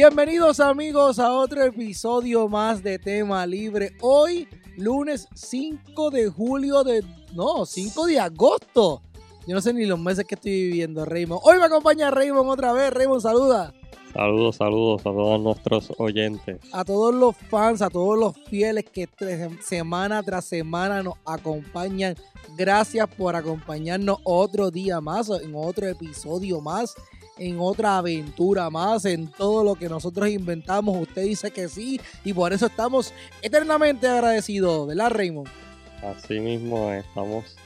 Bienvenidos amigos a otro episodio más de Tema Libre. Hoy, lunes 5 de julio de... No, 5 de agosto. Yo no sé ni los meses que estoy viviendo, Raymond. Hoy me acompaña Raymond otra vez. Raymond, saluda. Saludos, saludos a todos nuestros oyentes. A todos los fans, a todos los fieles que semana tras semana nos acompañan. Gracias por acompañarnos otro día más, en otro episodio más, en otra aventura más, en todo lo que nosotros inventamos. Usted dice que sí y por eso estamos eternamente agradecidos, ¿verdad, Raymond? Así mismo estamos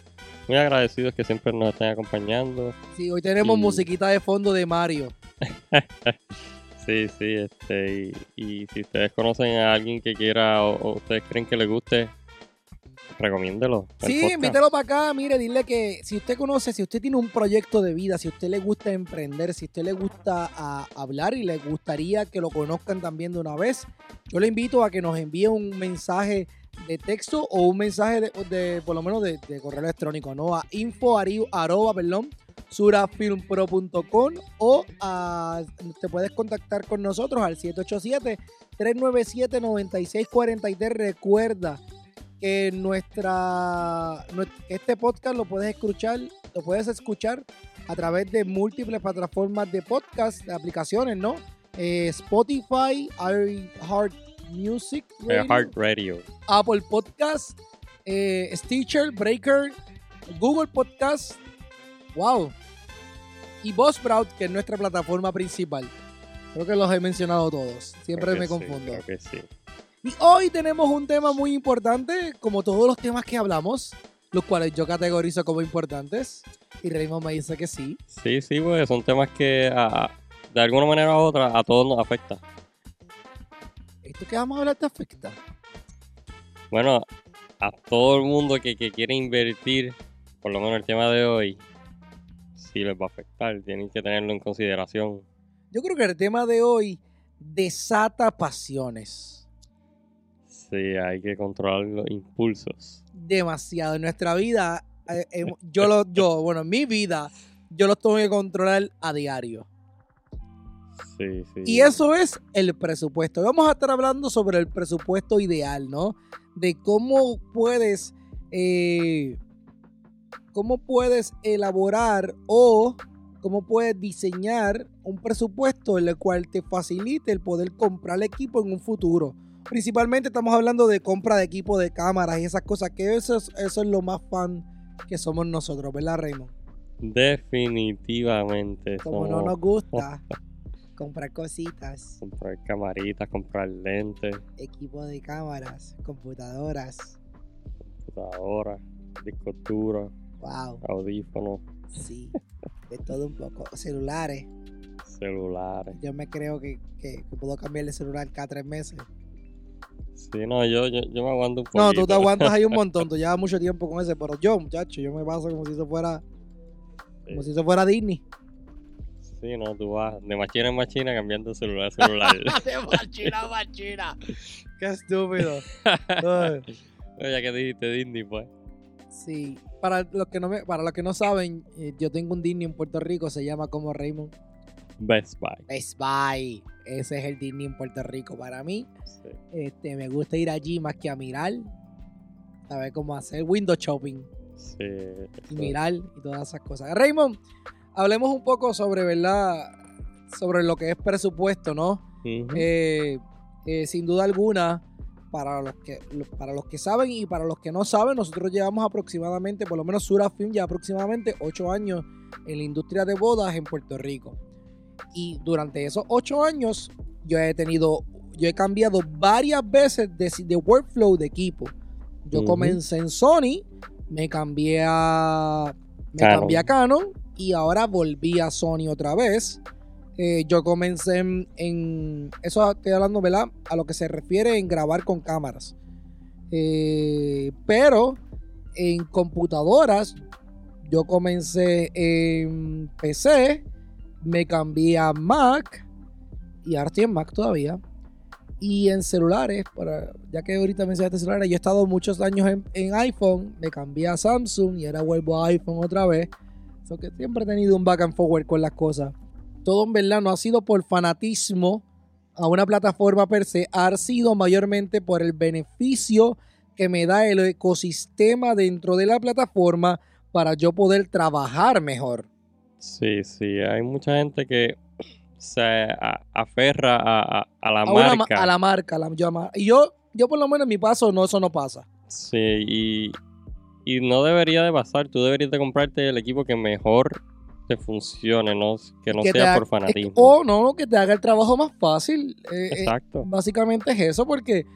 muy agradecidos que siempre nos estén acompañando. Sí, hoy tenemos musiquita de fondo de Mario. sí, sí, este, y, si ustedes conocen a alguien que quiera o, ustedes creen que le guste, recomiéndelo. Sí, invítelo para acá, mire, dile que si usted conoce, si usted tiene un proyecto de vida, si a usted le gusta emprender, si a usted le gusta hablar y le gustaría que lo conozcan también de una vez, yo le invito a que nos envíe un mensaje de texto o un mensaje de, por lo menos de, correo electrónico, ¿no? A info arroba, perdón, surafilmpro.com o te puedes contactar con nosotros al 787-397-9643. Recuerda que nuestra, este podcast lo puedes escuchar, lo puedes escuchar a través de múltiples plataformas de podcast, de aplicaciones, ¿no? Eh, Spotify, iHeart Music Radio, Apple Podcast, eh, Stitcher, Breaker, Google Podcast, wow, y Buzzsprout, que es nuestra plataforma principal. Creo que los he mencionado todos. Siempre me confundo. Y hoy tenemos un tema muy importante, como todos los temas que hablamos, los cuales yo categorizo como importantes. Y Raymond me dice que sí. Sí, sí, pues son temas que de alguna manera u otra a todos nos afecta. ¿Esto que vamos a hablar te afecta? Bueno, a todo el mundo que, que quiere invertir, por lo menos el tema de hoy, sí les va a afectar. Tienen que tenerlo en consideración. Yo creo que el tema de hoy desata pasiones. Sí, hay que controlar los impulsos. Demasiado. En nuestra vida, eh, eh, yo, lo, yo, bueno, en mi vida, yo los tengo que controlar a diario. Sí, sí. Y eso es el presupuesto. Vamos a estar hablando sobre el presupuesto ideal, ¿no? De cómo puedes eh, cómo puedes elaborar o cómo puedes diseñar un presupuesto en el cual te facilite el poder comprar equipo en un futuro. Principalmente estamos hablando de compra de equipo de cámaras y esas cosas, que eso es, eso es lo más fan que somos nosotros, ¿verdad, Raymond? Definitivamente. Como no nos gusta comprar cositas. Comprar camaritas, comprar lentes. Equipo de cámaras, computadoras. Computadoras, discos duros. Wow. Audífonos. Sí, de todo un poco. Celulares. Celulares. Yo me creo que, puedo cambiar de celular cada tres meses. Sí, no, yo, yo, me aguanto un poco. No, tú te aguantas ahí un montón, tú llevas mucho tiempo con ese, pero yo, muchacho, yo me paso como si eso fuera, como si eso fuera Disney. Sí, no, tú vas de machina en machina cambiando celular a celular. de machina a machina. Qué estúpido. ya que dijiste Disney, pues. Sí, para los que no me, para los que no saben, eh, yo tengo un Disney en Puerto Rico, se llama como Raymond. Best Buy. Best Buy. Ese es el Disney en Puerto Rico para mí. Este, me gusta ir allí más que a mirar. A ver cómo hacer window shopping. Sí. Y mirar y todas esas cosas. Raymond, hablemos un poco sobre, ¿verdad? Sobre lo que es presupuesto, ¿no? Eh, eh, sin duda alguna, para los que para los que saben y para los que no saben, nosotros llevamos aproximadamente, por lo menos Surafilm ya aproximadamente 8 años en la industria de bodas en Puerto Rico. Y durante esos 8 años yo he tenido, yo he cambiado varias veces de, workflow de equipo. Yo comencé en Sony, me cambié a me cambié a Canon y ahora volví a Sony otra vez. Eh, yo comencé en, Eso estoy hablando, ¿verdad? A lo que se refiere en grabar con cámaras. Eh, pero en computadoras, yo comencé en PC, me cambié a Mac y ahora estoy Mac todavía. Y en celulares, para, ya que ahorita mencionaste celulares, yo he estado muchos años en, iPhone, me cambié a Samsung y ahora vuelvo a iPhone otra vez. So que siempre he tenido un back and forward con las cosas todo en verdad no ha sido por fanatismo a una plataforma per se ha sido mayormente por el beneficio que me da el ecosistema dentro de la plataforma para yo poder trabajar mejor. Sí, sí, hay mucha gente que se aferra a, la marca. a la marca, la, y yo, yo por lo menos en mi paso no, eso no pasa. Sí, y, y no debería de pasar, tú deberías de comprarte el equipo que mejor te funcione, ¿no? que no sea por fanatismo. O no, que te haga el trabajo más fácil. Eh, eh, Exacto. básicamente es eso, porque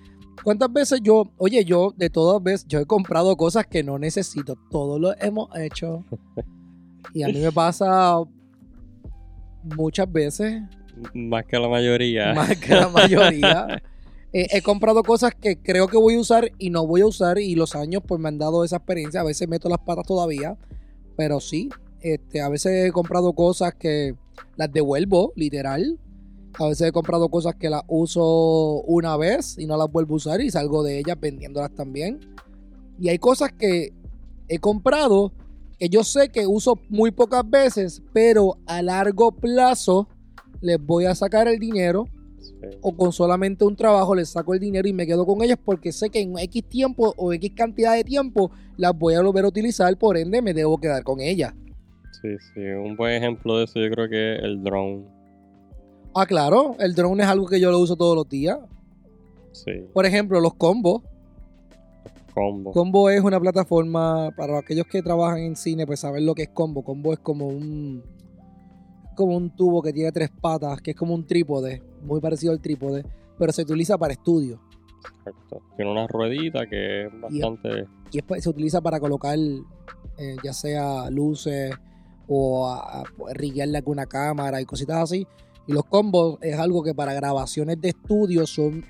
¿cuántas veces yo, oye, yo de todas veces, yo he comprado cosas que no necesito, todo lo hemos hecho. y a mí me pasa muchas veces. Más que la mayoría. Más que la mayoría. he comprado cosas que creo que voy a usar y no voy a usar y los años pues me han dado esa experiencia. A veces meto las patas todavía, pero sí, este, a veces he comprado cosas que las devuelvo, literal. A veces he comprado cosas que las uso una vez y no las vuelvo a usar y salgo de ellas vendiéndolas también. Y hay cosas que he comprado que yo sé que uso muy pocas veces, pero a largo plazo les voy a sacar el dinero. O con solamente un trabajo les saco el dinero y me quedo con ellas porque sé que en X tiempo o X cantidad de tiempo las voy a volver a utilizar, por ende me debo quedar con ellas. Sí, sí, un buen ejemplo de eso yo creo que es el drone. Ah, claro, el drone es algo que yo lo uso todos los días. Sí. Por ejemplo, los combos. Combo. Combo es una plataforma para aquellos que trabajan en cine, pues saber lo que es combo. Combo es como un como un tubo que tiene tres patas, que es como un trípode, muy parecido al trípode, pero se utiliza para estudio. Exacto. Tiene una ruedita que es bastante. Y, se utiliza para colocar eh, ya sea luces, o a, a alguna cámara y cositas así. Y los combos es algo que para grabaciones de estudio son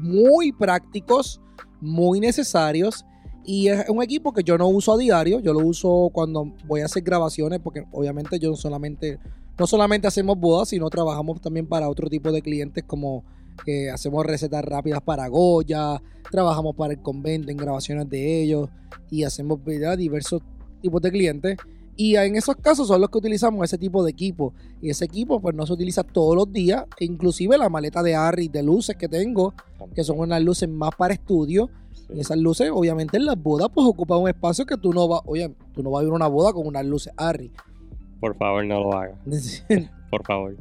muy prácticos, muy necesarios. Y es un equipo que yo no uso a diario, yo lo uso cuando voy a hacer grabaciones, porque obviamente yo solamente, no solamente hacemos bodas, sino trabajamos también para otro tipo de clientes como que hacemos recetas rápidas para Goya, trabajamos para el convento en grabaciones de ellos y hacemos diversos tipos de clientes. Y en esos casos son los que utilizamos ese tipo de equipo. Y ese equipo pues no se utiliza todos los días. inclusive la maleta de Harry de luces que tengo, que son unas luces más para estudio. Y esas luces, obviamente en las bodas, pues ocupan un espacio que tú no vas, oye, tú no vas a ir a una boda con unas luces Harry. Por favor, no lo hagas. Por favor.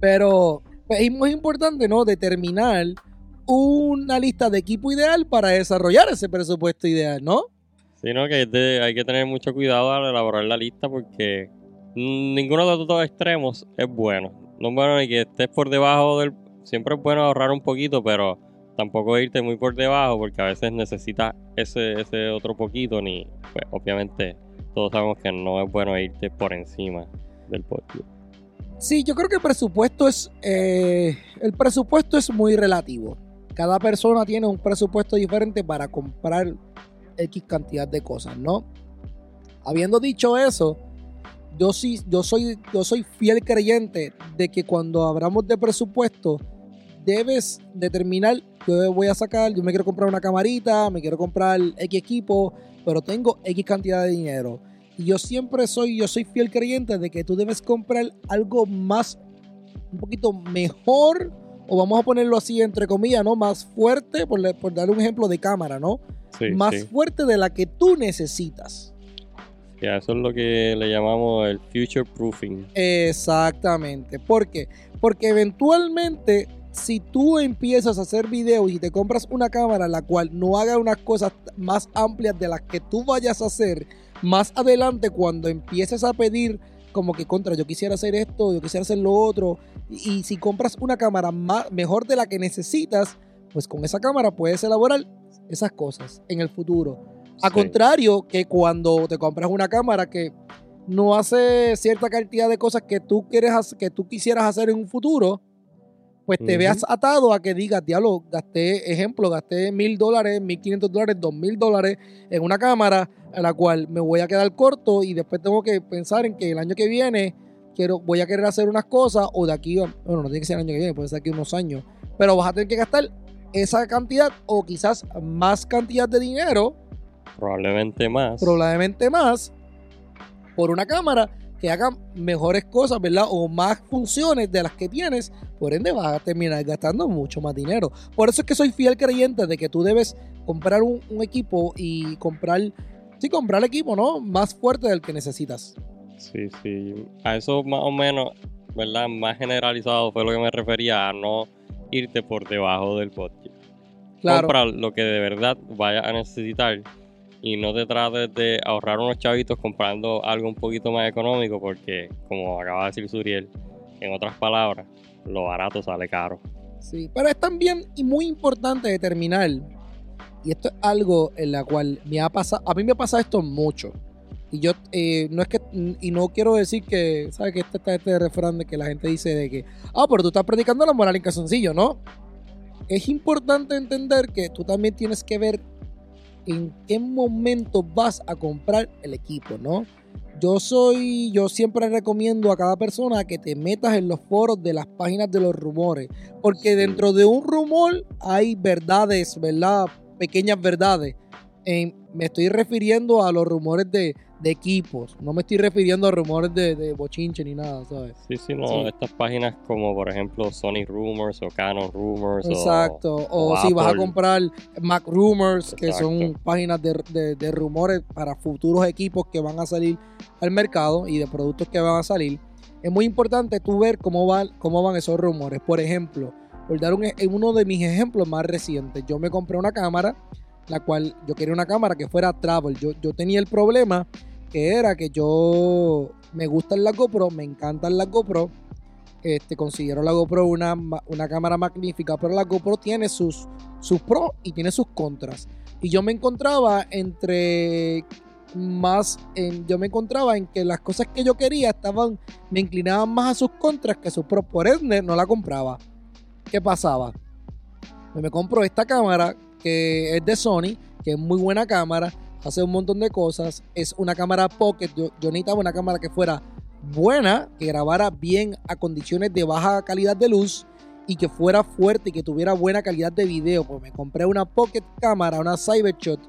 Pero pues, es muy importante, ¿no? Determinar una lista de equipo ideal para desarrollar ese presupuesto ideal, ¿no? Sí, no, que hay que tener mucho cuidado al elaborar la lista porque ninguno de los dos extremos es bueno. No es bueno ni que estés por debajo del... Siempre es bueno ahorrar un poquito, pero tampoco irte muy por debajo porque a veces necesitas ese, ese otro poquito. Ni, pues, obviamente todos sabemos que no es bueno irte por encima del podio. Sí, yo creo que el presupuesto es... Eh, el presupuesto es muy relativo. Cada persona tiene un presupuesto diferente para comprar X cantidad de cosas, ¿no? Habiendo dicho eso, yo sí, yo soy, yo soy fiel creyente de que cuando hablamos de presupuesto, debes determinar yo voy a sacar, yo me quiero comprar una camarita, me quiero comprar X equipo, pero tengo X cantidad de dinero. Y yo siempre soy, yo soy fiel creyente de que tú debes comprar algo más, un poquito mejor, o vamos a ponerlo así entre comillas, ¿no? Más fuerte, por, por dar un ejemplo de cámara, ¿no? más fuerte de la que tú necesitas. Ya, eso es lo que le llamamos el future proofing. Exactamente. ¿Por qué? Porque eventualmente, si tú empiezas a hacer videos y te compras una cámara la cual no haga unas cosas más amplias de las que tú vayas a hacer, más adelante cuando empieces a pedir como que contra, yo quisiera hacer esto, yo quisiera hacer lo otro, y, si compras una cámara más, mejor de la que necesitas, pues con esa cámara puedes elaborar esas cosas en el futuro. A contrario que cuando te compras una cámara que no hace cierta cantidad de cosas que tú quieres que tú quisieras hacer en un futuro, pues te veas atado a que digas, diablo, gasté, ejemplo, gasté mil dólares, mil quinientos dólares, dos mil dólares en una cámara a la cual me voy a quedar corto y después tengo que pensar en que el año que viene quiero, voy a querer hacer unas cosas o de aquí, bueno, no tiene que ser el año que viene, puede ser aquí unos años, pero vas a tener que gastar esa cantidad o quizás más cantidad de dinero. Probablemente más. Probablemente más. Por una cámara que hagan mejores cosas, ¿verdad? O más funciones de las que tienes, por ende vas a terminar gastando mucho más dinero. Por eso es que soy fiel creyente de que tú debes comprar un, equipo y comprar, sí, comprar equipo, ¿no? Más fuerte del que necesitas. Sí, sí. A eso más o menos, ¿verdad? Más generalizado fue lo que me refería a no irte por debajo del budget. Claro. Comprar lo que de verdad vayas a necesitar y no te trates de ahorrar unos chavitos comprando algo un poquito más económico porque, como acaba de decir Suriel, en otras palabras, lo barato sale caro. Sí, pero es también y muy importante determinar, y esto es algo en la cual me ha pasado, a mí me ha pasado esto mucho. Y yo, eh, no es que, y no quiero decir que, ¿sabes? Que este está este refrán de que la gente dice de que, ah, pero tú estás predicando la moral en calzoncillo, ¿no? Es importante entender que tú también tienes que ver en qué momento vas a comprar el equipo, ¿no? Yo soy, yo siempre recomiendo a cada persona que te metas en los foros de las páginas de los rumores, porque dentro de un rumor hay verdades, ¿verdad? Pequeñas verdades. me estoy refiriendo a los rumores de, de equipos. No me estoy refiriendo a rumores de, de bochinche ni nada, ¿sabes? Sí, sí, no. Estas páginas como, por ejemplo, Sony Rumors o Canon Rumors. Exacto. O, si vas a comprar Mac Rumors, que son páginas de, de, rumores para futuros equipos que van a salir al mercado y de productos que van a salir. Es muy importante tú ver cómo, van cómo van esos rumores. Por ejemplo, por dar un, uno de mis ejemplos más recientes, yo me compré una cámara la cual yo quería una cámara que fuera travel. Yo, yo tenía el problema que era que yo me gusta el GoPro, me encanta el GoPro. Este, considero la GoPro una, una cámara magnífica, pero la GoPro tiene sus, sus pros y tiene sus contras. Y yo me encontraba entre más, en, yo me encontraba en que las cosas que yo quería estaban, me inclinaban más a sus contras que sus pros. Por ende, no la compraba. ¿Qué pasaba? me compro esta cámara que es de Sony, que es muy buena cámara, hace un montón de cosas. Es una cámara pocket. Yo, necesitaba una cámara que fuera buena, que grabara bien a condiciones de baja calidad de luz y que fuera fuerte y que tuviera buena calidad de video. Pues me compré una pocket cámara, una Cybershot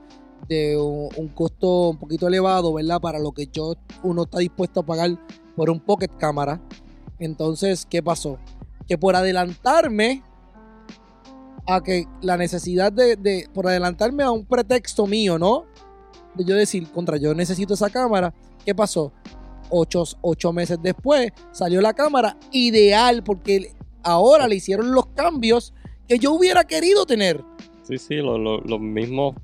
de un, costo un poquito elevado, ¿verdad? Para lo que yo uno está dispuesto a pagar por un pocket cámara. Entonces, ¿qué pasó? Que por adelantarme a que la necesidad de, de, por adelantarme a un pretexto mío, ¿no? De yo decir, contra, yo necesito esa cámara. ¿Qué pasó? Ocho, ocho meses después salió la cámara ideal porque ahora le hicieron los cambios que yo hubiera querido tener. Sí, sí, los mismos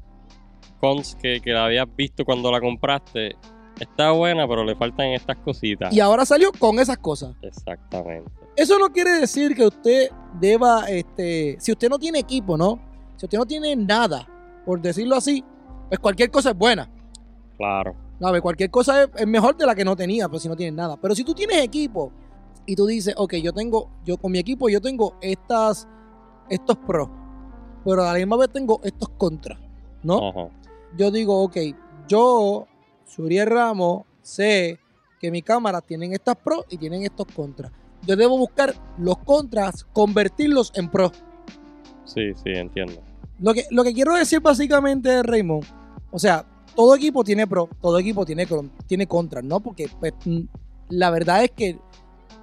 cons que, que la habías visto cuando la compraste. Está buena, pero le faltan estas cositas. Y ahora salió con esas cosas. Exactamente. Eso no quiere decir que usted deba, este, si usted no tiene equipo, ¿no? Si usted no tiene nada, por decirlo así, pues cualquier cosa es buena. Claro. ver, Cualquier cosa es, mejor de la que no tenía, pues si no tienes nada. Pero si tú tienes equipo y tú dices, ok, yo tengo, yo con mi equipo yo tengo estas, estos pros, pero a la misma vez tengo estos contras, ¿no? Yo digo, ok, yo, Suriel Ramos, sé que mi cámara tienen estas pros y tienen estos contras. Yo debo buscar los contras, convertirlos en pros. Sí, sí, entiendo. Lo que, lo que quiero decir básicamente, Raymond, o sea, todo equipo tiene pro, todo equipo tiene, tiene contra, ¿no? Porque pues, mm, la verdad es que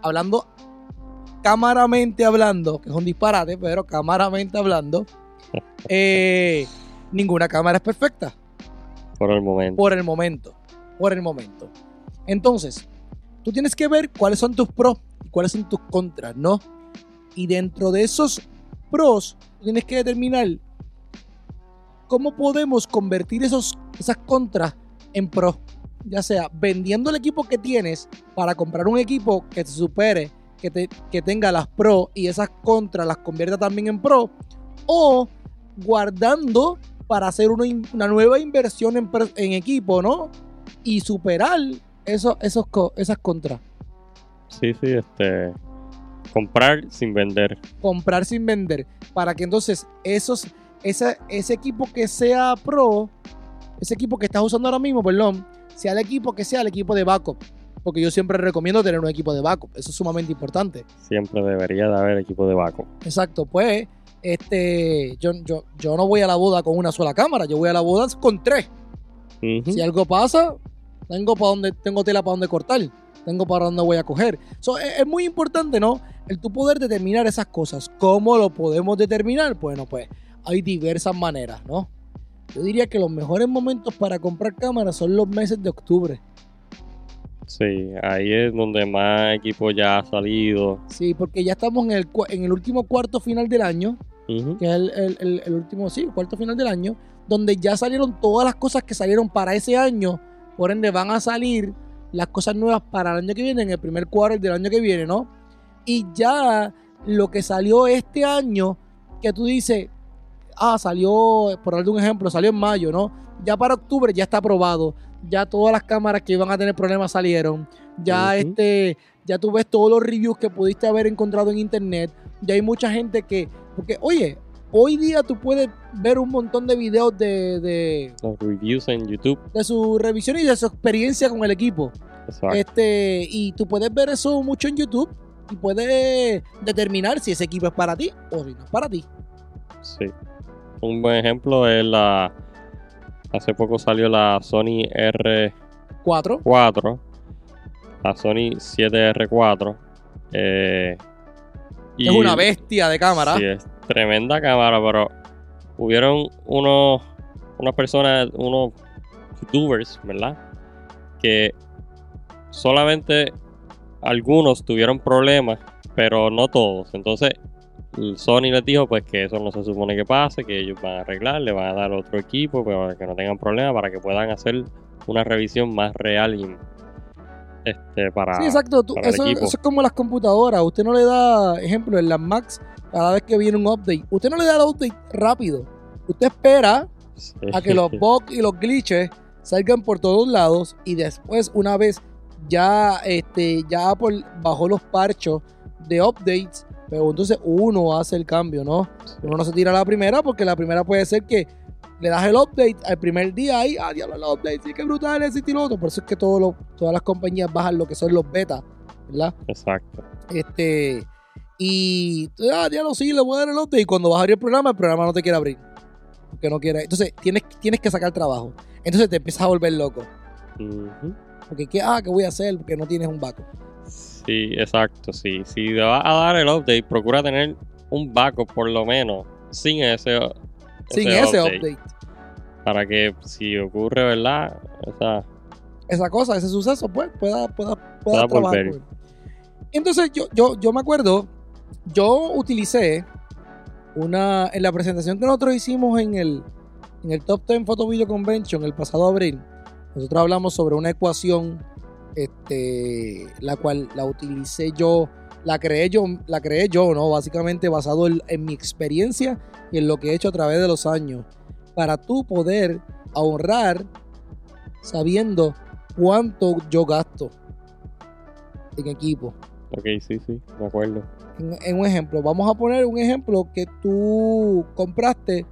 hablando, camaramente hablando, que es un disparate, pero camaramente hablando, eh, ninguna cámara es perfecta. Por el momento. Por el momento. Por el momento. Entonces, tú tienes que ver cuáles son tus pros y cuáles son tus contras, ¿no? Y dentro de esos pros, tienes que determinar ¿cómo podemos convertir esos, esas contras en pro? Ya sea vendiendo el equipo que tienes para comprar un equipo que te supere, que, te, que tenga las pro y esas contras las convierta también en pro, o guardando para hacer una, nueva inversión en, en, equipo, ¿no? Y superar esos, esos, esas contras. Sí, sí, este. Comprar sin vender. Comprar sin vender. Para que entonces esos ese, ese equipo que sea pro, ese equipo que estás usando ahora mismo, perdón, sea el equipo que sea el equipo de backup. Porque yo siempre recomiendo tener un equipo de backup. Eso es sumamente importante. Siempre debería de haber equipo de backup. Exacto. Pues, este, yo, yo, yo no voy a la boda con una sola cámara. Yo voy a la boda con tres. Si algo pasa, tengo para dónde, tengo tela para dónde cortar, tengo para dónde voy a coger. es, es, muy importante, ¿no? El tu poder determinar esas cosas. ¿Cómo lo podemos determinar? Bueno, pues hay diversas maneras, ¿no? Yo diría que los mejores momentos para comprar cámaras son los meses de octubre. Sí, ahí es donde más equipo ya ha salido. Sí, porque ya estamos en el, en el último cuarto final del año, que es el, el, último, sí, cuarto final del año, donde ya salieron todas las cosas que salieron para ese año, por ende van a salir las cosas nuevas para el año que viene, en el primer cuarto del año que viene, ¿no? Y ya lo que salió este año, que tú dices, ah, salió, por darle un ejemplo, salió en mayo, ¿no? Ya para octubre ya está aprobado. Ya todas las cámaras que iban a tener problemas salieron. Ya este, ya tú ves todos los reviews que pudiste haber encontrado en internet. Ya hay mucha gente que, porque oye, hoy día tú puedes ver un montón de videos de, de los reviews en YouTube, de su revisión y de su experiencia con el equipo. Exacto. Este, y tú puedes ver eso mucho en YouTube y puedes determinar si ese equipo es para ti o si no es para ti. Sí. Un buen ejemplo es la. Hace poco salió la Sony R4. 4. La Sony 7R4. Eh, es una bestia de cámara. Sí, es tremenda cámara, pero hubieron unos. Unas personas, unos youtubers, ¿verdad? Que solamente algunos tuvieron problemas, pero no todos. Entonces, Sony les dijo pues que eso no se supone que pase, que ellos van a arreglar, le van a dar otro equipo para que no tengan problemas, para que puedan hacer una revisión más real y este, para. Sí, exacto. eso, es como las computadoras. Usted no le da, ejemplo, en las Macs, cada vez que viene un update, usted no le da el update rápido. Usted espera a que los bugs y los glitches salgan por todos lados y después, una vez ya, este, ya Apple bajó los parchos de updates, pero entonces uno hace el cambio, ¿no? Uno no se tira a la primera porque la primera puede ser que le das el update al primer día ahí, ah, diablo, el update, sí, que brutal, ese y lo otro. Por eso es que todas las compañías bajan lo que son los betas, ¿verdad? Exacto. Este, y, ah, diablo, sí, le voy a dar el update. Y cuando vas a abrir el programa, el programa no te quiere abrir. Porque no quiere. Entonces, tienes, tienes que sacar trabajo. Entonces te empiezas a volver loco. Porque, ¿qué, ah, ¿qué voy a hacer? Porque no tienes un backup. Sí, exacto, sí. Si te vas a dar el update, procura tener un backup por lo menos sin ese, sin ese update. Para que si ocurre, ¿verdad? Esa, esa cosa, ese suceso, pues pueda, pueda, pueda, volver. Entonces yo, yo, yo me acuerdo, yo utilicé una, en la presentación que nosotros hicimos en el, en el Top 10 Photo Video Convention el pasado abril, nosotros hablamos sobre una ecuación este, la cual la utilicé yo, la creé yo, la creé yo, ¿no? Básicamente basado en, mi experiencia y en lo que he hecho a través de los años, para tú poder ahorrar sabiendo cuánto yo gasto en equipo. Ok, sí, sí, de acuerdo. En, en, un ejemplo, vamos a poner un ejemplo que tú compraste,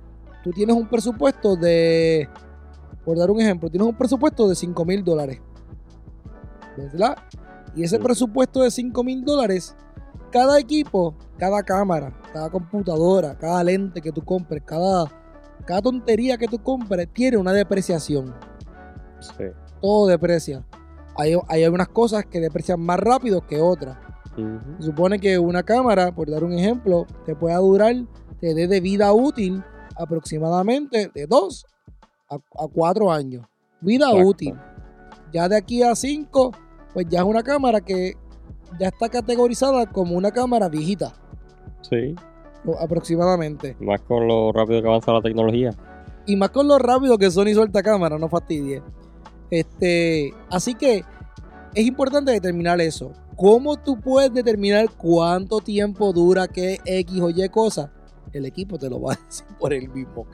tú tienes un presupuesto de, por dar un ejemplo, tienes un presupuesto de 5 mil dólares. ¿Verdad? Y ese presupuesto de 5 mil dólares, cada equipo, cada cámara, cada computadora, cada lente que tú compres, cada, cada tontería que tú compres, tiene una depreciación. Sí. Todo deprecia. Hay, hay algunas cosas que deprecian más rápido que otras. Se supone que una cámara, por dar un ejemplo, te pueda durar, te dé de vida útil aproximadamente de 2 a, 4 años. Vida útil. Ya de aquí a 5 pues ya es una cámara que ya está categorizada como una cámara viejita. Sí. Aproximadamente. Más con lo rápido que avanza la tecnología. Y más con lo rápido que Sony suelta cámara, no fastidie. Este, así que es importante determinar eso. ¿Cómo tú puedes determinar cuánto tiempo dura qué X o Y cosa? El equipo te lo va a decir por el mismo,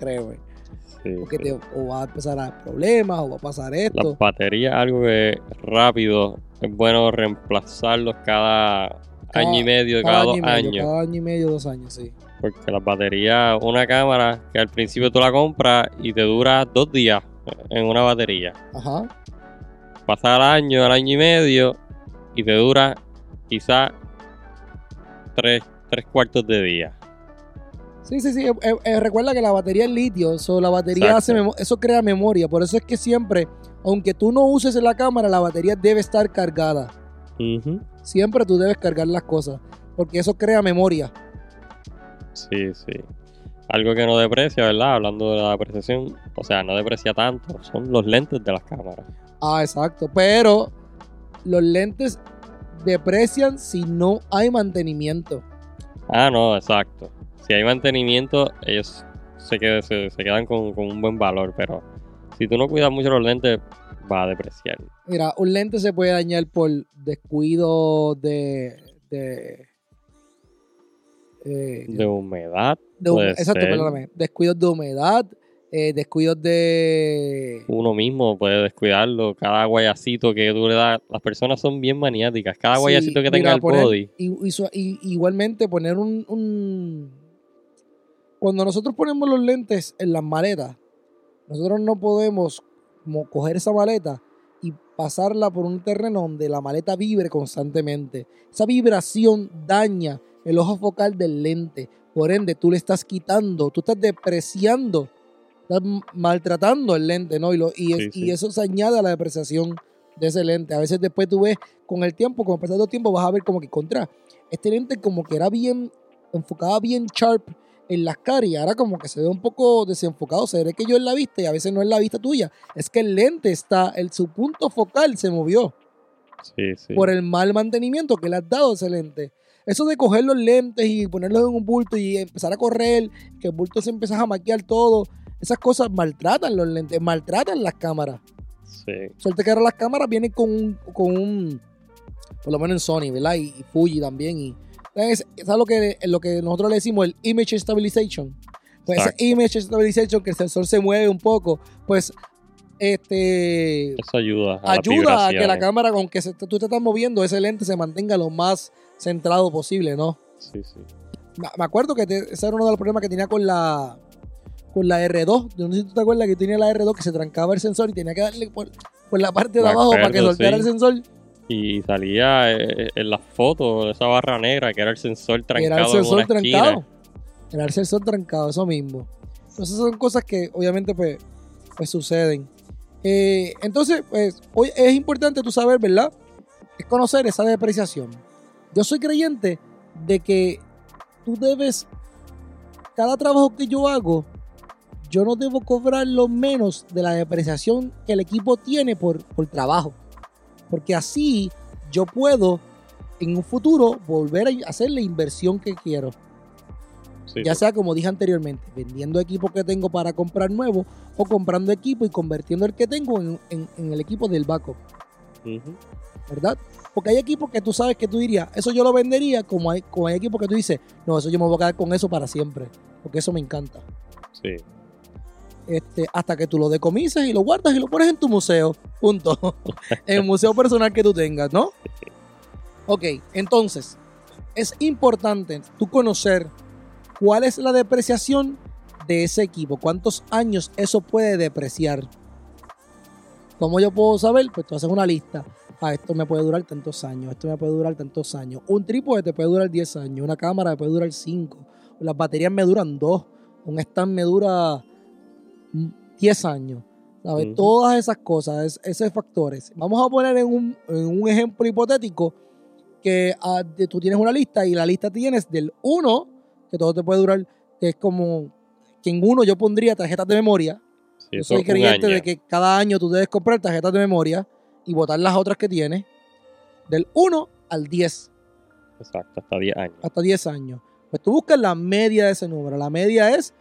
creo. porque te, o va a empezar a dar problemas o va a pasar esto. La batería algo que rápido es bueno reemplazarlos cada, año y medio, cada, dos años. Cada año y medio, dos años, sí. Porque la batería, una cámara que al principio tú la compras y te dura dos días en una batería. Ajá. Pasa el año, el año y medio y te dura quizás tres, tres cuartos de día. Sí, sí, sí. Eh, eh, recuerda que la batería es litio, eso, la batería hace eso crea memoria. Por eso es que siempre aunque tú no uses la cámara, la batería debe estar cargada. Siempre tú debes cargar las cosas, porque eso crea memoria. Sí, sí. Algo que no deprecia, ¿verdad? Hablando de la depreciación, o sea, no deprecia tanto, son los lentes de las cámaras. Ah, exacto, pero los lentes deprecian si no hay mantenimiento. Ah, no, exacto. Si hay mantenimiento, ellos se, quedan, se, quedan con, un buen valor, pero si tú no cuidas mucho los lentes, va a depreciar. Mira, un lente se puede dañar por descuido de. de eh, de humedad. exacto, perdóname. Descuidos de humedad, eh, descuidos de... Uno mismo puede descuidarlo. Cada guayacito que tú le das... Las personas son bien maniáticas. Cada guayacito que tenga el body. Y, igualmente poner un, Cuando nosotros ponemos los lentes en las maletas, nosotros no podemos como coger esa maleta y pasarla por un terreno donde la maleta vibre constantemente. Esa vibración daña el ojo focal del lente. Por ende, tú le estás quitando, tú estás depreciando estás maltratando el lente, ¿no? Y, y, eso se añade a la depreciación de ese lente. A veces después tú ves con el tiempo, con el pasar del tiempo, vas a ver como que contra. Este lente como que era bien, enfocaba bien sharp en las caras y ahora como que se ve un poco desenfocado. Se ve que yo en la vista y a veces no es la vista tuya. Es que el lente está, el, su punto focal se movió. Sí, sí. Por el mal mantenimiento que le has dado a ese lente. Eso de coger los lentes y ponerlos en un bulto y empezar a correr, que el bulto se empieza a maquiar todo, esas cosas maltratan los lentes, maltratan las cámaras. Sí. Suerte que ahora las cámaras vienen con un, con un por lo menos en Sony, ¿verdad? Y, Fuji también. Y, es, lo que, lo que nosotros le decimos el image stabilization? Pues ese image stabilization, que el sensor se mueve un poco, pues este eso ayuda a ayuda a que la cámara con que tú te estás moviendo ese lente se mantenga lo más centrado posible no sí sí me acuerdo que ese era uno de los problemas que tenía con la con la R2. Yo no sé si tú te acuerdas que tenía la R2 que se trancaba el sensor y tenía que darle por, la parte de abajo para que soltara el sensor. Y salía eh, en las fotos esa barra negra que era el sensor trancado. Era el sensor trancado. Era el sensor trancado, eso mismo. Entonces son cosas que obviamente pues, pues suceden. Eh, entonces, pues hoy es importante tú saber, ¿verdad? Es conocer esa depreciación. Yo soy creyente de que tú debes, cada trabajo que yo hago, yo no debo cobrar lo menos de la depreciación que el equipo tiene por, por trabajo. Porque así yo puedo en un futuro volver a hacer la inversión que quiero. ya sea como dije anteriormente, vendiendo equipo que tengo para comprar nuevo o comprando equipo y convirtiendo el que tengo en, el equipo del backup. ¿Verdad? Porque hay equipos que tú sabes que tú dirías, eso yo lo vendería, como hay, como hay equipos que tú dices, no, eso yo me voy a quedar con eso para siempre, porque eso me encanta. Sí. Este, hasta que tú lo decomises y lo guardas y lo pones en tu museo. Punto. en el museo personal que tú tengas, ¿no? Ok, entonces, es importante tú conocer cuál es la depreciación de ese equipo, cuántos años eso puede depreciar. ¿Cómo yo puedo saber? Pues tú haces una lista. Ah, esto me puede durar tantos años, esto me puede durar tantos años. Un trípode te puede durar 10 años, una cámara me puede durar 5, las baterías me duran 2, un stand me dura 10 años. ¿sabes? Todas esas cosas, esos factores. Vamos a poner en un, ejemplo hipotético que ah, tú tienes una lista y la lista tienes del 1, que todo te puede durar, que es como que en uno yo pondría tarjetas de memoria. yo soy creyente de que cada año tú debes comprar tarjetas de memoria y botar las otras que tienes. Del 1 al 10. Exacto, hasta 10 años. Hasta 10 años. Pues tú buscas la media de ese número. La media es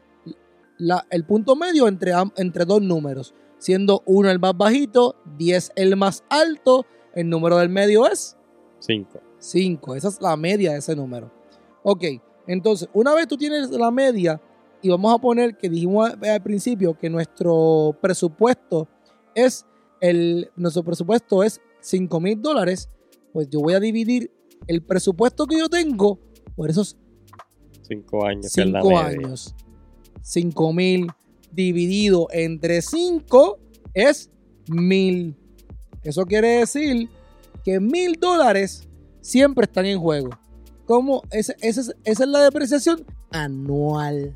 el punto medio entre, entre dos números, siendo uno el más bajito, 10 el más alto, el número del medio es 5. 5, esa es la media de ese número. Ok, entonces, una vez tú tienes la media, y vamos a poner que dijimos al principio que nuestro presupuesto es el nuestro presupuesto es 5 mil dólares, pues yo voy a dividir el presupuesto que yo tengo por esos 5 años. 5 años. 5000 dividido entre 5 es 1000. Eso quiere decir que 1000 dólares siempre están en juego. ¿Cómo? esa es la depreciación anual.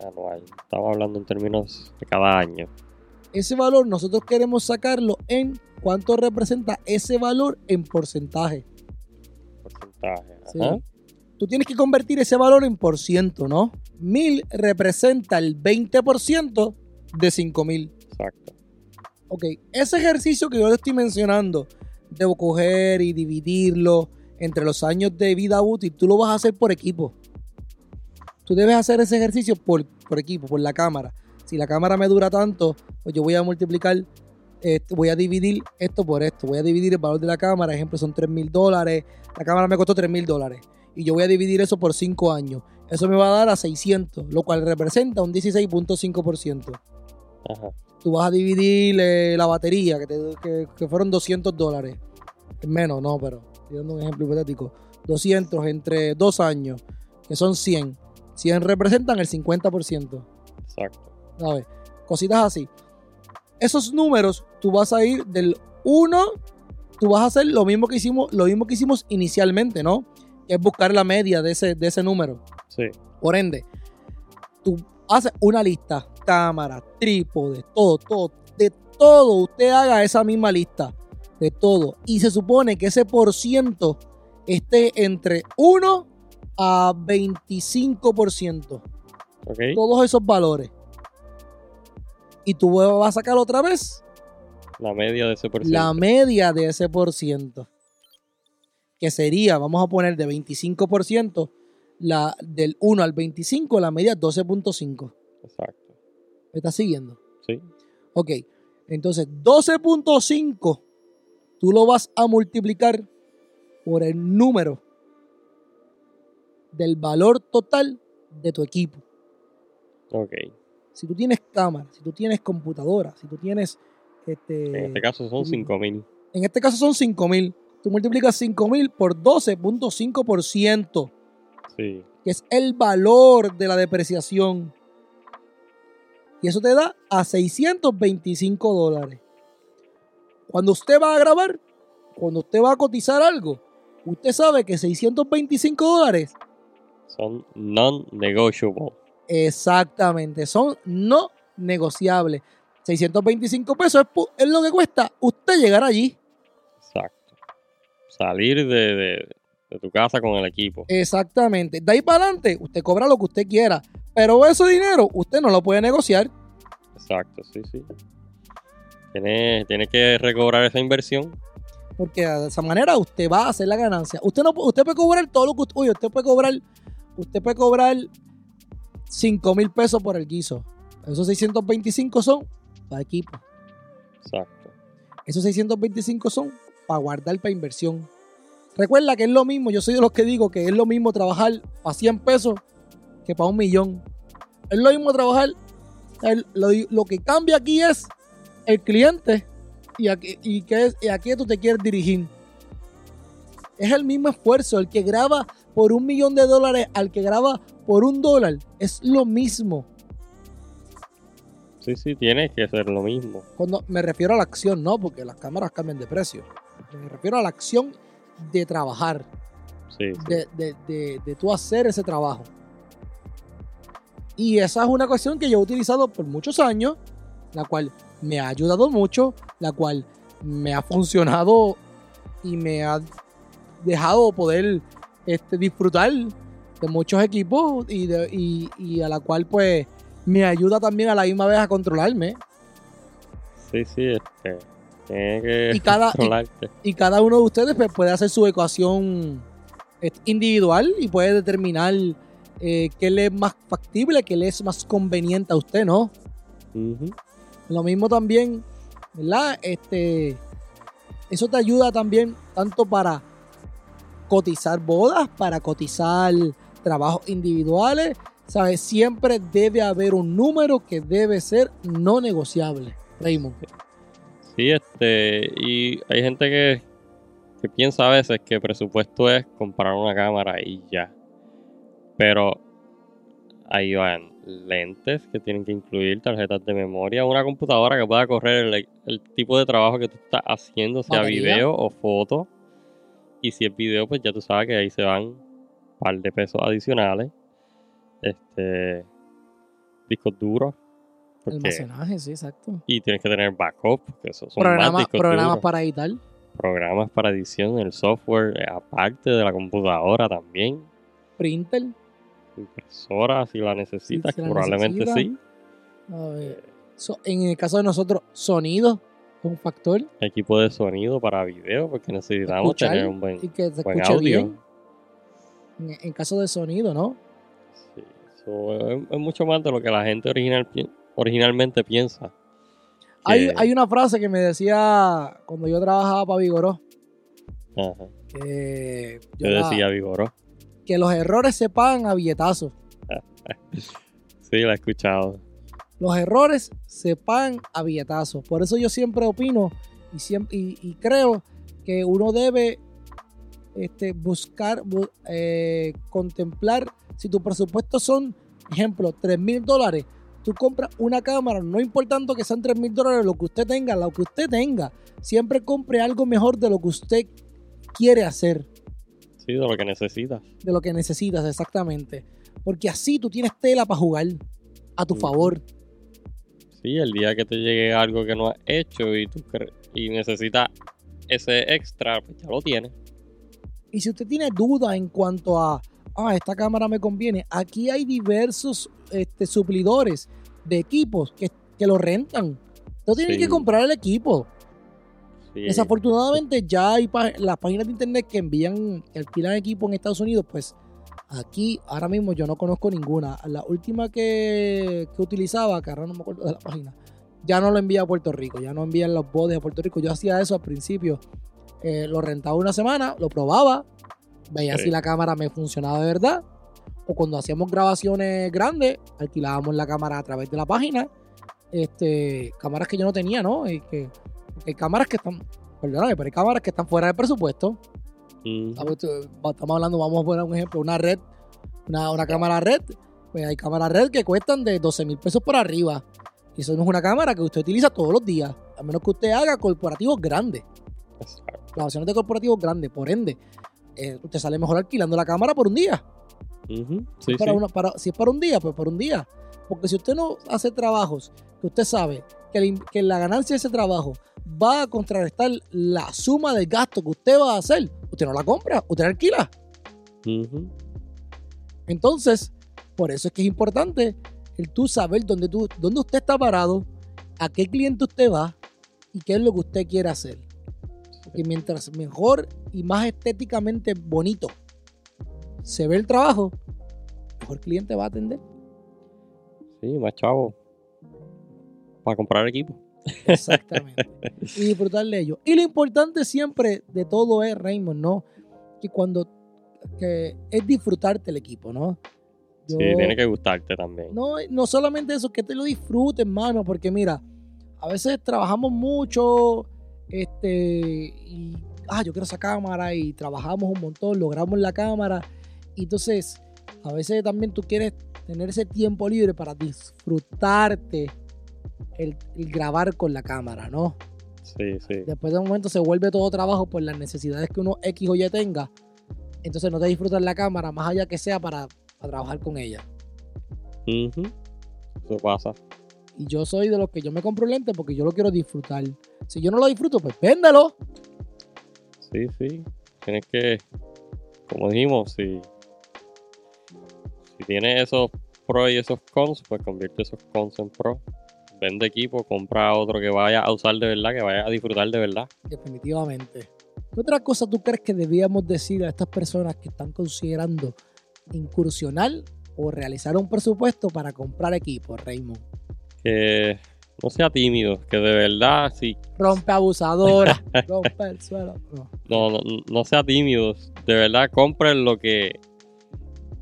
Anual. Estamos hablando en términos de cada año. ese valor nosotros queremos sacarlo en cuánto representa ese valor en porcentaje. Porcentaje. Tú tienes que convertir ese valor en por ciento, ¿no? Mil representa el 20% de 5000. Exacto. Ok, ese ejercicio que yo le estoy mencionando, debo coger y dividirlo entre los años de vida útil, tú lo vas a hacer por equipo. Tú debes hacer ese ejercicio por, por equipo, por la cámara. Si la cámara me dura tanto, pues yo voy a multiplicar, eh, voy a dividir esto por esto. Voy a dividir el valor de la cámara, ejemplo, son 3 mil dólares. La cámara me costó 3 mil dólares. Y yo voy a dividir eso por 5 años. Eso me va a dar a 600, lo cual representa un 16.5%. Tú vas a dividir eh, la batería, que, que, fueron 200 dólares. Menos, no, pero estoy dando un ejemplo hipotético. 200 entre 2 años, que son 100. 100 representan el 50%. Exacto. ¿Sabes? Cositas así. Esos números, tú vas a ir del 1, tú vas a hacer lo mismo que hicimos, lo mismo que hicimos inicialmente, ¿no? Que es buscar la media de ese, de ese número. Sí. Por ende, tú haces una lista, cámara, trípode, todo, todo, de todo, usted haga esa misma lista, de todo. Y se supone que ese por ciento esté entre 1 a 25%. Todos esos valores. Y tú vas a sacar otra vez. La media de ese por ciento. La media de ese por ciento. Que sería, vamos a poner de 25%, la, del 1 al 25, la media 12.5. Exacto. ¿Me estás siguiendo? Sí. Ok. Entonces, 12.5, tú lo vas a multiplicar por el número del valor total de tu equipo. Ok. Si tú tienes cámara, si tú tienes computadora, si tú tienes... Este, en este caso son 5000. En este caso son 5000. Tú multiplicas 5000 por 12.5%. Sí. Que es el valor de la depreciación. Y eso te da a 625 dólares. Cuando usted va a grabar, cuando usted va a cotizar algo, usted sabe que 625 dólares son non-negotiable. Exactamente, son no negociables. 625 pesos es, lo que cuesta usted llegar allí. Salir de, tu casa con el equipo. Exactamente. De ahí para adelante, usted cobra lo que usted quiera. Pero ese dinero usted no lo puede negociar. Exacto, sí, sí. Tiene, tiene que recobrar esa inversión. Porque de esa manera usted va a hacer la ganancia. Usted no usted puede cobrar todo lo que usted. Oye, usted puede cobrar usted puede cobrar 5 mil pesos por el guiso. Esos 625 son para equipo. Exacto. Esos 625 son para guardar para inversión. Recuerda que es lo mismo, yo soy de los que digo que es lo mismo trabajar a 100 pesos que para un millón. Es lo mismo trabajar, lo, que cambia aquí es el cliente y a, y, que y a qué tú te quieres dirigir. Es el mismo esfuerzo, el que graba por un millón de dólares al que graba por un dólar. Es lo mismo. Sí, sí, tiene que ser lo mismo. Cuando me refiero a la acción, no, porque las cámaras cambian de precio. Me refiero a la acción de trabajar. Sí, De, de, de, de tú hacer ese trabajo. Y esa es una cuestión que yo he utilizado por muchos años, la cual me ha ayudado mucho, la cual me ha funcionado y me ha dejado poder este, disfrutar de muchos equipos y, de, y, a la cual pues me ayuda también a la misma vez a controlarme. Sí, sí, este, que y cada, Y, cada uno de ustedes pues, puede hacer su ecuación este, individual y puede determinar eh, qué le es más factible, qué le es más conveniente a usted, ¿no? Lo mismo también, ¿verdad? Este, eso te ayuda también tanto para cotizar bodas, para cotizar trabajos individuales. ¿Sabes? Siempre debe haber un número que debe ser no negociable. Raymond. Sí, este, y hay gente que, que piensa a veces que presupuesto es comprar una cámara y ya. Pero ahí van lentes que tienen que incluir tarjetas de memoria, una computadora que pueda correr el, tipo de trabajo que tú estás haciendo, sea video o foto. Y si es video, pues ya tú sabes que ahí se van un par de pesos adicionales. Este. Discos duros. Almacenaje, sí, exacto. Y tienes que tener backup, que eso son programas, programas para editar. Programas para edición, el software, eh, aparte de la computadora también. Printer. Impresora, si la necesitas, probablemente sí. en el caso de nosotros, sonido un factor. Equipo de sonido para video, porque necesitamos tener un buen, audio. En, caso de sonido, ¿no? Sí, eso es, mucho más de lo que la gente original, originalmente piensa. Hay, hay, una frase que me decía cuando yo trabajaba para Vigoró. Ajá. Que yo decía Vigoró. Que los errores se pagan a billetazos. sí, la he escuchado. Los errores se pagan a billetazos. Por eso yo siempre opino y, siempre, y, creo que uno debe este, buscar, eh, contemplar si tu presupuesto son, ejemplo, 3 mil dólares. Tú compras una cámara, no importando que sean 3 mil dólares lo que usted tenga, lo que usted tenga. Siempre compre algo mejor de lo que usted quiere hacer. Sí, de lo que necesitas. De lo que necesitas, exactamente. Porque así tú tienes tela para jugar a tu favor. Sí, el día que te llegue algo que no has hecho y, tú y necesitas ese extra, pues ya lo tienes. Y si usted tiene dudas en cuanto a, ah, esta cámara me conviene, aquí hay diversos este, suplidores de equipos que, lo rentan. No tienen que comprar el equipo. Desafortunadamente ya hay las páginas de internet que envían, que alquilan equipo en Estados Unidos, pues Aquí, ahora mismo yo no conozco ninguna. La última que, utilizaba, que ahora no me acuerdo de la página, ya no lo envía a Puerto Rico, ya no envían los bodes a Puerto Rico. Yo hacía eso al principio. Eh, lo rentaba una semana, lo probaba, veía si la cámara me funcionaba de verdad. O cuando hacíamos grabaciones grandes, alquilábamos la cámara a través de la página. Este, cámaras que yo no tenía, ¿no? Y que, hay cámaras que están, perdóname, pero hay cámaras que están fuera de presupuesto Estamos hablando, vamos a poner un ejemplo, una red, una, cámara red. Pues hay cámaras red que cuestan de 12 mil pesos por arriba. Y eso no es una cámara que usted utiliza todos los días. A menos que usted haga corporativos grandes. Grabaciones de corporativos grandes. Por ende, eh, usted sale mejor alquilando la cámara por un día. si, es para un día, pues por un día. Porque si usted no hace trabajos que usted sabe que, que la ganancia de ese trabajo va a contrarrestar la suma del gasto que usted va a hacer, usted no la compra, usted la alquila. Entonces, por eso es que es importante el tú saber dónde, tú, dónde usted está parado, a qué cliente usted va y qué es lo que usted quiere hacer. Porque mientras mejor y más estéticamente bonito se ve el trabajo, mejor cliente va a atender. Sí, más chavo. Para comprar equipo. Exactamente. y disfrutar de ello. Y lo importante siempre de todo es, Raymond, ¿no? Que cuando que es disfrutarte el equipo, ¿no? sí, tiene que gustarte también. No, no solamente eso, que te lo disfrutes, hermano, porque mira, a veces trabajamos mucho, este, y, ah, yo quiero esa cámara, y trabajamos un montón, logramos la cámara, y entonces, a veces también tú quieres tener ese tiempo libre para disfrutarte el, grabar con la cámara, ¿no? Sí, sí. Después de un momento se vuelve todo trabajo por las necesidades que uno X o Y tenga. Entonces no te disfrutas la cámara, más allá que sea para, trabajar con ella. Eso pasa. Y yo soy de los que yo me compro lente porque yo lo quiero disfrutar. Si yo no lo disfruto, pues véndelo. Sí, sí. Tienes que, como dijimos, si, si tienes esos pros y esos cons, pues convierte esos cons en pros vende equipo, compra otro que vaya a usar de verdad, que vaya a disfrutar de verdad. Definitivamente. ¿Qué otra cosa tú crees que debíamos decir a estas personas que están considerando incursionar o realizar un presupuesto para comprar equipo, Raymond? Que no sea tímido, que de verdad sí. Rompe abusadora, rompe el suelo. No. No, no, sea tímido, de verdad compre lo que...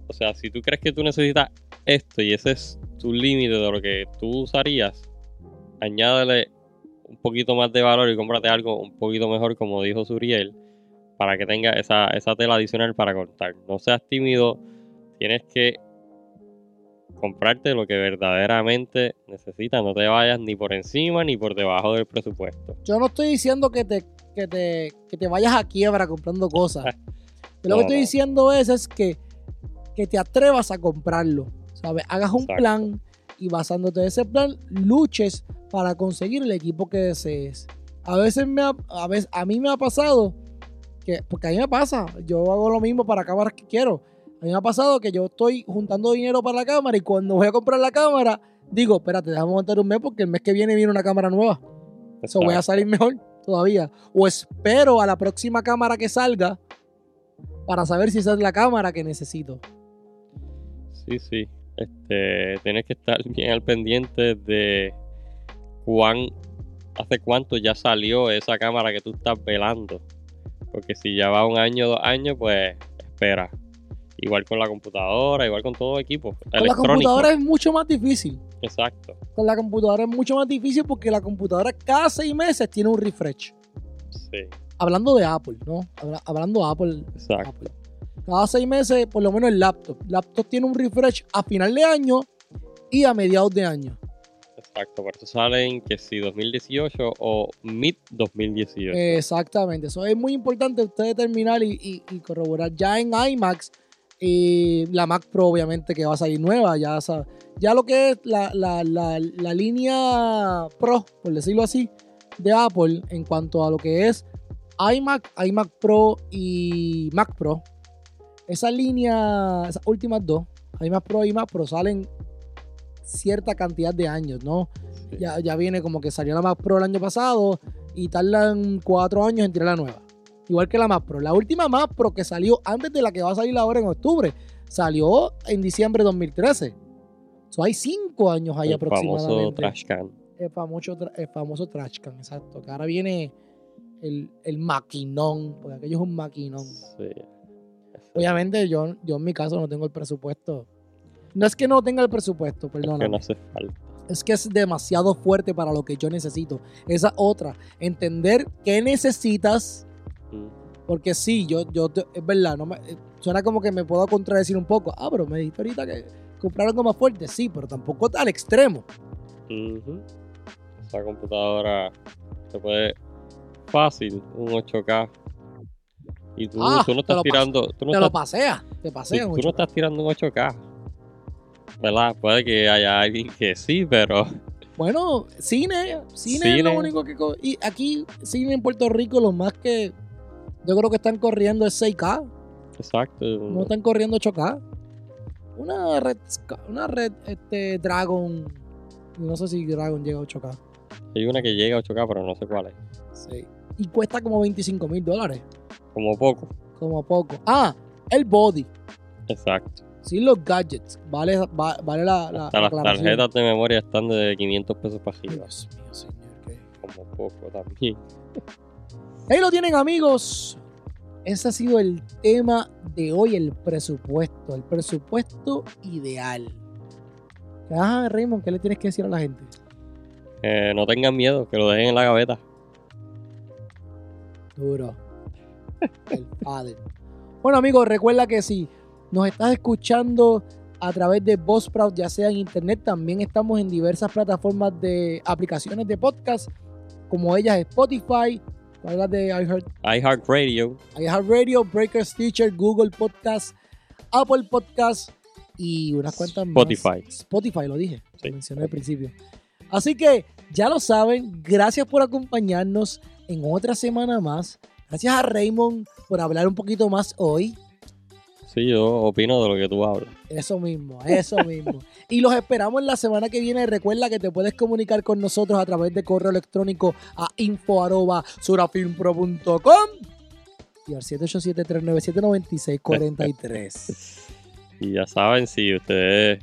O sea, si tú crees que tú necesitas esto y ese es tu límite de lo que tú usarías, añádele un poquito más de valor y cómprate algo un poquito mejor, como dijo Suriel, para que tenga esa, tela adicional para cortar. No seas tímido, tienes que comprarte lo que verdaderamente necesitas. No te vayas ni por encima ni por debajo del presupuesto. Yo no estoy diciendo que te, que te, te vayas a quiebra comprando cosas. lo que estoy diciendo es, es que, que te atrevas a comprarlo. ¿Sabes? Hagas un plan y basándote en ese plan, luches para conseguir el equipo que desees. A veces, me a, veces a mí me ha pasado que, porque a mí me pasa, yo hago lo mismo para cámaras que quiero. A mí me ha pasado que yo estoy juntando dinero para la cámara y cuando voy a comprar la cámara, digo, espérate, déjame aguantar un mes porque el mes que viene viene una cámara nueva. Eso voy a salir mejor todavía. O espero a la próxima cámara que salga para saber si esa es la cámara que necesito. Sí, sí. Este, tienes que estar bien al pendiente de cuán, hace cuánto ya salió esa cámara que tú estás velando. Porque si ya va un año, dos años, pues espera. Igual con la computadora, igual con todo equipo. Con la computadora es mucho más difícil. Exacto. Con la computadora es mucho más difícil porque la computadora cada seis meses tiene un refresh. Sí. Hablando de Apple, ¿no? Hablando de Apple. Exacto. Cada seis meses, por lo menos el laptop. El laptop tiene un refresh a final de año y a mediados de año. Exacto, por eso salen que si 2018 o mid 2018. Exactamente, eso es muy importante usted determinar y, corroborar. Ya en iMacs, y la Mac Pro obviamente que va a salir nueva, ya, ya lo que es la, la línea Pro, por decirlo así, de Apple en cuanto a lo que es iMac, iMac Pro y Mac Pro, esa línea, esas últimas dos, iMac Pro y Mac Pro salen cierta cantidad de años, ¿no? Ya, ya viene como que salió la Mac Pro el año pasado y tardan cuatro años en tirar la nueva. Igual que la Mac Pro. La última Mac Pro que salió antes de la que va a salir ahora en octubre, salió en diciembre de 2013. So, hay cinco años ahí aproximadamente. Famoso trash can. El famoso, el famoso trash can, exacto. Que ahora viene el, el maquinón, porque aquello es un maquinón. Sí. Obviamente yo, yo en mi caso no tengo el presupuesto. No es que no tenga el presupuesto, perdón. Es que no hace falta. Es que es demasiado fuerte para lo que yo necesito. Esa otra, entender qué necesitas. Porque sí, yo, yo, es verdad, no me, eh, suena como que me puedo contradecir un poco. Ah, pero me dijiste ahorita que comprar algo más fuerte. Sí, pero tampoco al extremo. Esa computadora se puede fácil, un 8K y tú, ah, no estás tirando. Tú no te estás, lo pasea, te pasea. Tú, no estás tirando un 8K. ¿Verdad? Puede que haya alguien que sí, pero. Bueno, cine, cine, es lo único que. Y aquí, cine en Puerto Rico, lo más que. Yo creo que están corriendo es 6K. Exacto. No están corriendo 8K. Una red, una red este, Dragon. No sé si Dragon llega a 8K. Hay una que llega a 8K, pero no sé cuál es. Sí. Y cuesta como 25 mil dólares. Como poco. Como poco. Ah, el body. Exacto. Sin los gadgets. Vale, vale la, la, las tarjetas de memoria están de 500 pesos para arriba. Dios mío, señor. Como poco también. Ahí lo tienen, amigos. Ese ha sido el tema de hoy, el presupuesto. El presupuesto ideal. Ah, Raymond, ¿qué le tienes que decir a la gente? Eh, no tengan miedo, que lo dejen en la gaveta. Duro. El padre. Bueno, amigos, recuerda que si nos estás escuchando a través de Buzzsprout, ya sea en internet, también estamos en diversas plataformas de aplicaciones de podcast, como ellas Spotify, ¿cuál de iHeart? iHeartRadio. iHeartRadio, Breaker Stitcher, Google Podcast, Apple Podcast y unas cuantas más. Spotify. Spotify, lo dije, lo mencioné al principio. Así que ya lo saben, gracias por acompañarnos en otra semana más. Gracias a Raymond por hablar un poquito más hoy. Sí, yo opino de lo que tú hablas. Eso mismo, eso mismo. y los esperamos la semana que viene. Recuerda que te puedes comunicar con nosotros a través de correo electrónico a info.surafilmpro.com y al 787-397-9643. y ya saben, si ustedes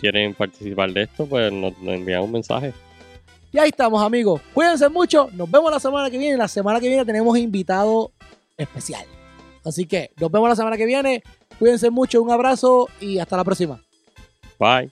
quieren participar de esto, pues nos, nos envían un mensaje. Y ahí estamos, amigos. Cuídense mucho. Nos vemos la semana que viene. La semana que viene tenemos invitado especial. Así que nos vemos la semana que viene. Cuídense mucho. Un abrazo y hasta la próxima. Bye.